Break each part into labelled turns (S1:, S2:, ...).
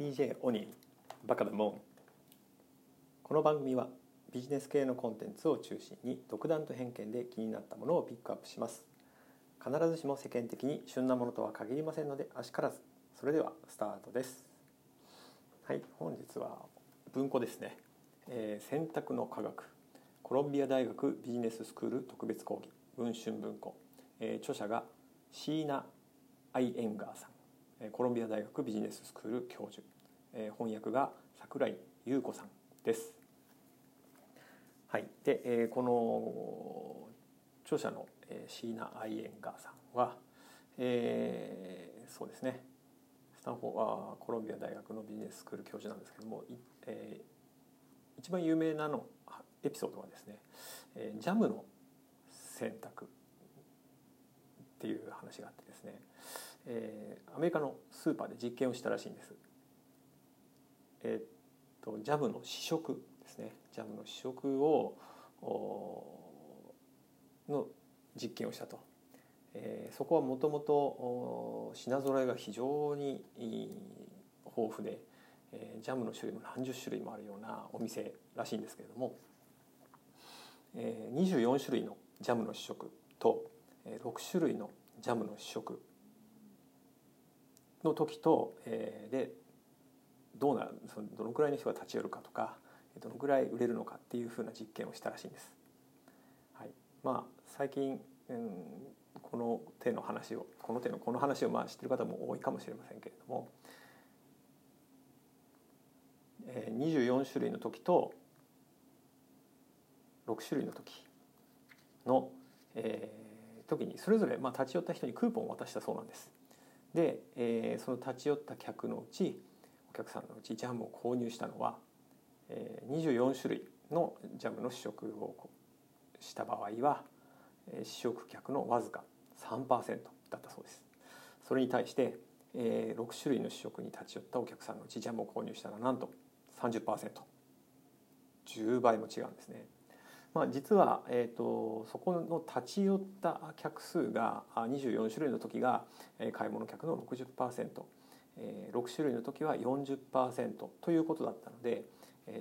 S1: DJ オニーバカだもんこの番組はビジネス系のコンテンツを中心に独断と偏見で気になったものをピックアップします。必ずしも世間的に旬なものとは限りませんのであしからず。それではスタートです。はい本日は文庫ですね、えー、選択の科学。コロンビア大学ビジネススクール特別講義。文春文庫、えー、著者がシーナ・アイエンガーさん。コロンビア大学ビジネススクール教授。翻訳が櫻井優子さんです。はい、でこの著者のシーナ・アイエンガーさんは、えー、そうですね。スタンフォーコロンビア大学のビジネススクール教授なんですけども、えー、一番有名なのエピソードはですね、えー、ジャムの選択っていう話があってですね。えー、アメリカのスーパーで実験をしたらしいんです。えー、っとジャムの試食ですねジャムの試食をの実験をしたと、えー、そこはもともと品揃えが非常に豊富で、えー、ジャムの種類も何十種類もあるようなお店らしいんですけれども、えー、24種類のジャムの試食とえ6種類のジャムの試食の時と、えー、でどうなそのどのくらいの人が立ち寄るかとかどのくらい売れるのかっていうふうな実験をしたらしいんです。はい、まあ最近、うん、この手の話をこの手のこの話をまあ知ってる方も多いかもしれませんけれども、えー、24種類の時と6種類の時の、えー、時にそれぞれまあ立ち寄った人にクーポンを渡したそうなんです。で、えー、その立ち寄った客のうちお客さんのうちジャムを購入したのは、えー、24種類のジャムの試食をした場合は、試食客のわずか3%だったそうです。それに対して、えー、6種類の試食に立ち寄ったお客さんのうちジャムを購入したらなんと 30%10 倍も違うんですね。まあ、実は、えーと、そこの立ち寄った客数が24種類の時が買い物客の 60%6 種類の時は40%ということだったので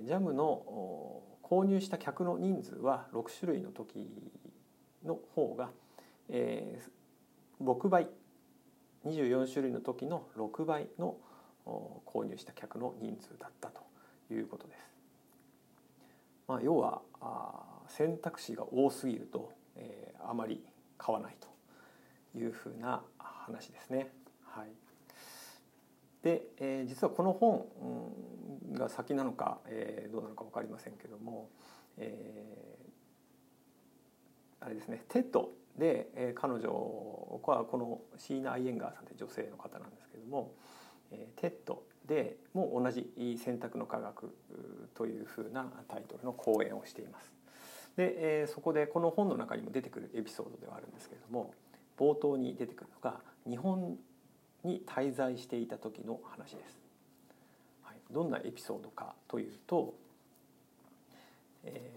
S1: ジャムの購入した客の人数は6種類の時の方が6倍24種類の時の6倍の購入した客の人数だったということです。まあ、要は選択肢が多すぎると、えー、あまり買わないというふうな話ですね。はい、で、えー、実はこの本が先なのか、えー、どうなのか分かりませんけども、えー、あれですね TED で、えー、彼女はこのシーナ・アイエンガーさんという女性の方なんですけども、えー、 TED でも同じ選択の科学というふうなタイトルの講演をしています。で、えー、そこでこの本の中にも出てくるエピソードではあるんですけれども冒頭に出てくるのが日本に滞在していた時の話です。はい、どんなエピソードかというと、え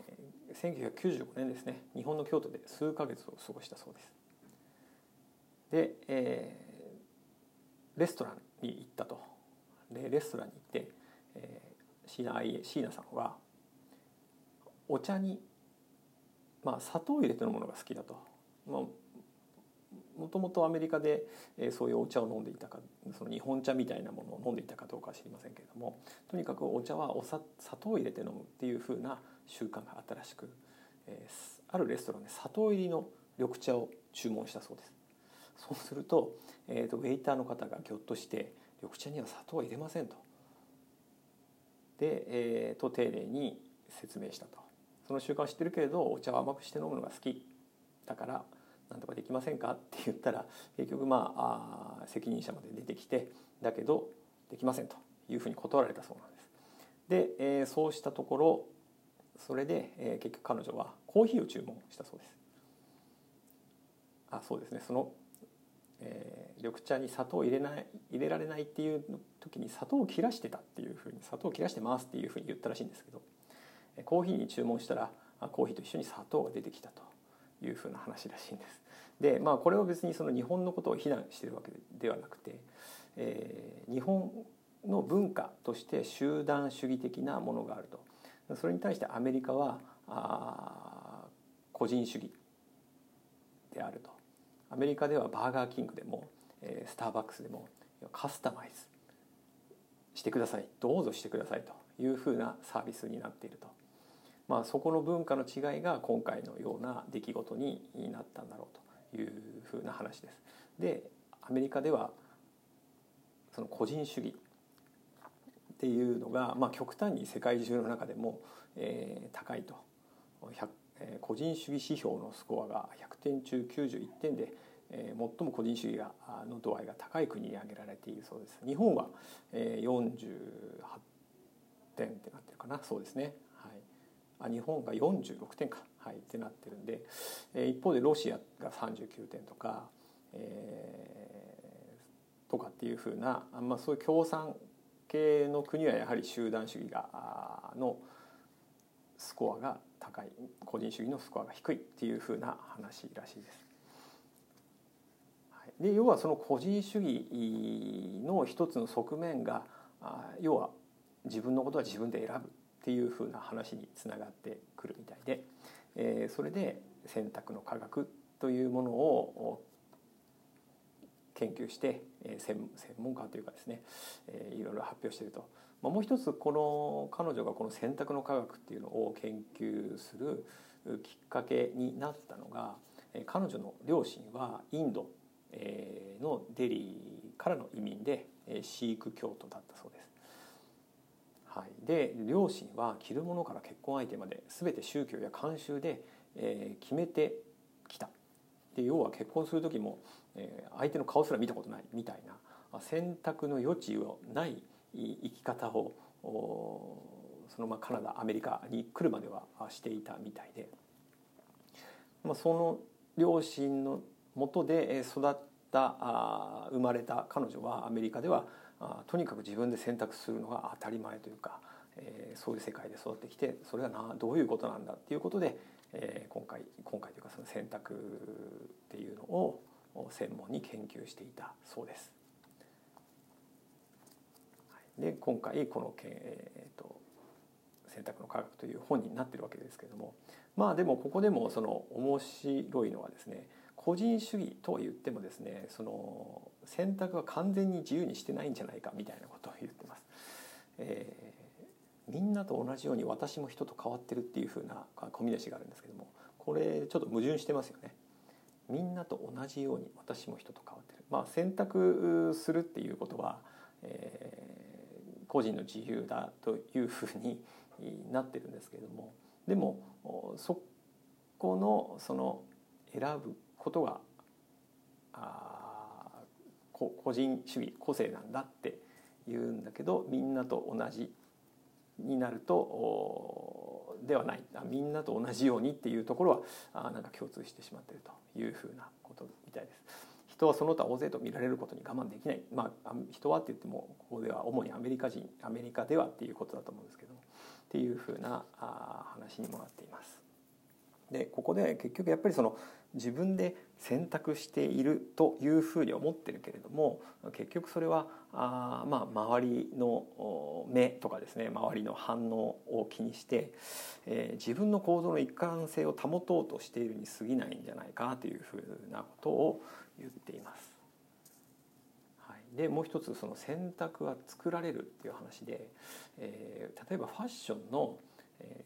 S1: ー、1995年ですね日本の京都で数ヶ月を過ごしたそうです。で、えー、レストランに行ったと。でレストランに行って、えー、シーナシーナさんはお茶にまあ、砂糖入れてるものが好きだと。まあもともとアメリカでそういうお茶を飲んでいたかその日本茶みたいなものを飲んでいたかどうかは知りませんけれどもとにかくお茶はお砂糖を入れて飲むっていうふうな習慣があったらしく、え、あるレストランで砂糖入りの緑茶を注文したそうです。そうすると,、えーと、ウェイターの方がぎょっとして「緑茶には砂糖は入れませんと」で、えー、と丁寧に説明したと。その習慣は知ってるけれどお茶を甘くして飲むのが好きだから何とかできませんかって言ったら結局まああ責任者まで出てきてだけどできませんというふうに断られたそうなんです。で、えー、そうしたところそれで、えー、結局彼女はコーヒーを注文したそうです。あそうですねその、えー、緑茶に砂糖を入れない入れられないっていう時に砂糖を切らしてたっていうふうに砂糖を切らしてますっていうふうに言ったらしいんですけどコーヒーに注文したらコーヒーと一緒に砂糖が出てきたというふうな話らしいんです。でまあこれは別にその日本のことを非難してるわけではなくて、えー、日本の文化として集団主義的なものがあると。それに対してアメリカはあ個人主義であると。アメリカではバーガーキングでも、えー、スターバックスでもカスタマイズしてください。どうぞしてくださいというふうなサービスになっていると、まあ、そこの文化の違いが今回のような出来事になったんだろうというふうな話です。でアメリカではその個人主義っていうのが、まあ、極端に世界中の中でも、えー、高いと。えー、個人主義指標のスコアが100点中91点で、えー、最も個人主義がの度合いが高い国に挙げられているそうです。日本は、えー、48点ってなってるかな。そうですね、あ日本が46点か、はい、ってなってるんで、えー、一方でロシアが39点とか、えー、とかっていうふうな、まあ、そういう共産系の国はやはり集団主義がのスコアが高い個人主義のスコアが低いっていうふうな話らしいです。で要はその個人主義の一つの側面が要は自分のことは自分で選ぶっていうふうな話につながってくるみたいで、えー、それで選択の科学というものを研究して専門家というかですねいろいろ発表していると。まあ、もう一つこの彼女がこの選択の科学っていうのを研究するきっかけになったのが彼女の両親はインドのデリーからの移民でシーク教徒だったそうです。はい、で両親は着るものから結婚相手まで全て宗教や慣習でえ決めてきた。で要は結婚する時もえ相手の顔すら見たことないみたいな選択の余地はない生き方をそのままカナダアメリカに来るまではしていたみたいで、まあ、その両親のもとで育った生まれた彼女はアメリカではとにかく自分で選択するのが当たり前というか、えー、そういう世界で育ってきてそれはなどういうことなんだっていうことで、えー、今回今回というかその選択っていうのを専門に研究していたそうです。で今回この、えーと「選択の科学」という本になってるわけですけれどもまあでもここでもその面白いのはですね個人主義とは言ってもですねその選択は完全に自由にしてないんじゃないかみたいなことを言ってます。えー、みんなと同じように私も人と変わってるっていうふうなコミュニティがあるんですけどもこれちょっと矛盾してますよね。みんなと同じように私も人と変わってる。まあ選択するっていうことは、えー個人の自由だというふうになってるんですけれどもでもそこのその選ぶことがあ個人主義個性なんだって言うんだけどみんなと同じになるとではないみんなと同じようにっていうところはなんか共通してしまっているというふうなことみたいです。人はその他大勢と見られることに我慢できない、まあ、人はって言ってもここでは主にアメリカ人アメリカではっていうことだと思うんですけどもっていうふうな話にもなっています。でここで結局やっぱりその自分で選択しているというふうに思ってるけれども結局それはあまあ周りの目とかですね周りの反応を気にして、えー、自分の行動の一貫性を保とうとしているに過ぎないんじゃないかというふうなことを言っています。はい、でもう一つその選択は作られるっていう話で、えー、例えばファッションの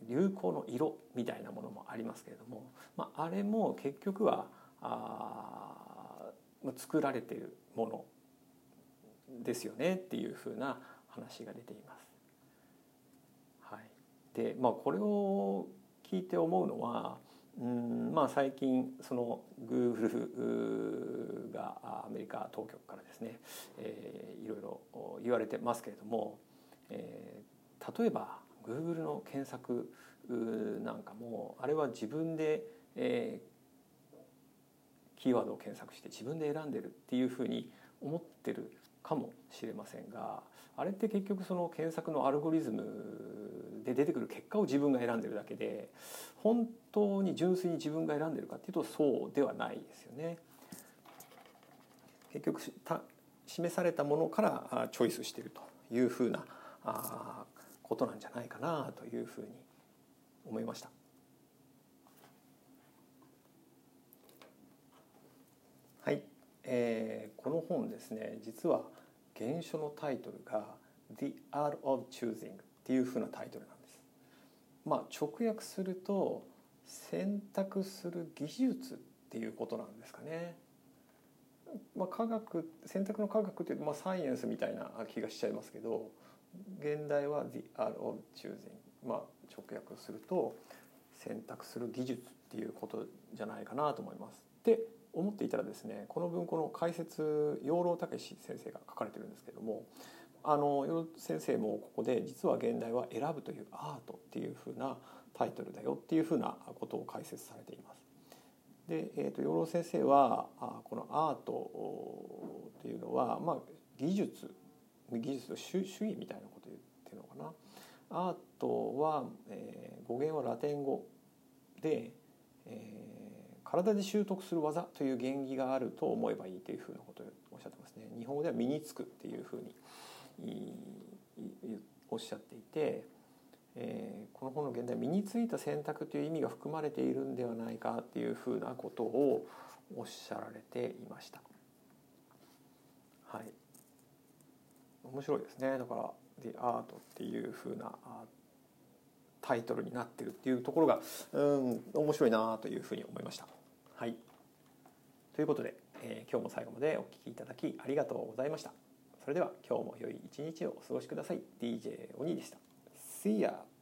S1: 流行の色みたいなものもありますけれども、まあ、あれも結局はあ作られているものですよねっていうふうな話が出ています。はい、でまあこれを聞いて思うのはうんまあ最近そのグーグルがアメリカ当局からですね、えー、いろいろ言われてますけれども、えー、例えば Google の検索なんかもあれは自分で、えー、キーワードを検索して自分で選んでるっていうふうに思ってるかもしれませんがあれって結局その検索のアルゴリズムで出てくる結果を自分が選んでるだけで本当に純粋に自分が選んでるかっていうとそうではないですよね。結局示されたものからチョイスしているというふうなあことなんじゃないかなというふうに思いました。はい、えー、この本ですね実は原書のタイトルが「The Art of Choosing」っていうふうなタイトルなんです。まあ直訳すると選択する技術っていうことなんですかね。まあ、科学選択の科学っていうと、まあ、サイエンスみたいな気がしちゃいますけど現代は「The Art of Choosing」まあ直訳すると選択する技術っていうことじゃないかなと思います。で思っていたらですねこの文庫の解説養老孟先生が書かれてるんですけどもあの養老先生もここで実は現代は「選ぶというアート」っていうふうなタイトルだよっていうふうなことを解説されています。で、えーと、養老先生はこのアートっていうのは、まあ、技術技術の主主義みたいなこと言ってるのかな。アートは、えー、語源はラテン語で、えー、体で習得する技という原義があると思えばいいというふうなことをおっしゃってますね。日本語では身につくっていうふうにおっしゃっていて。えー、この本の現代身についた選択という意味が含まれているんではないかっていうふうなことをおっしゃられていました。はい、面白いですねだから「The Art」っていう風なタイトルになってるっていうところがうん面白いなというふうに思いました。はい、ということで、えー、今日も最後までお聴きいただきありがとうございました。それでは今日も良い一日をお過ごしください。DJ 鬼でした。See ya!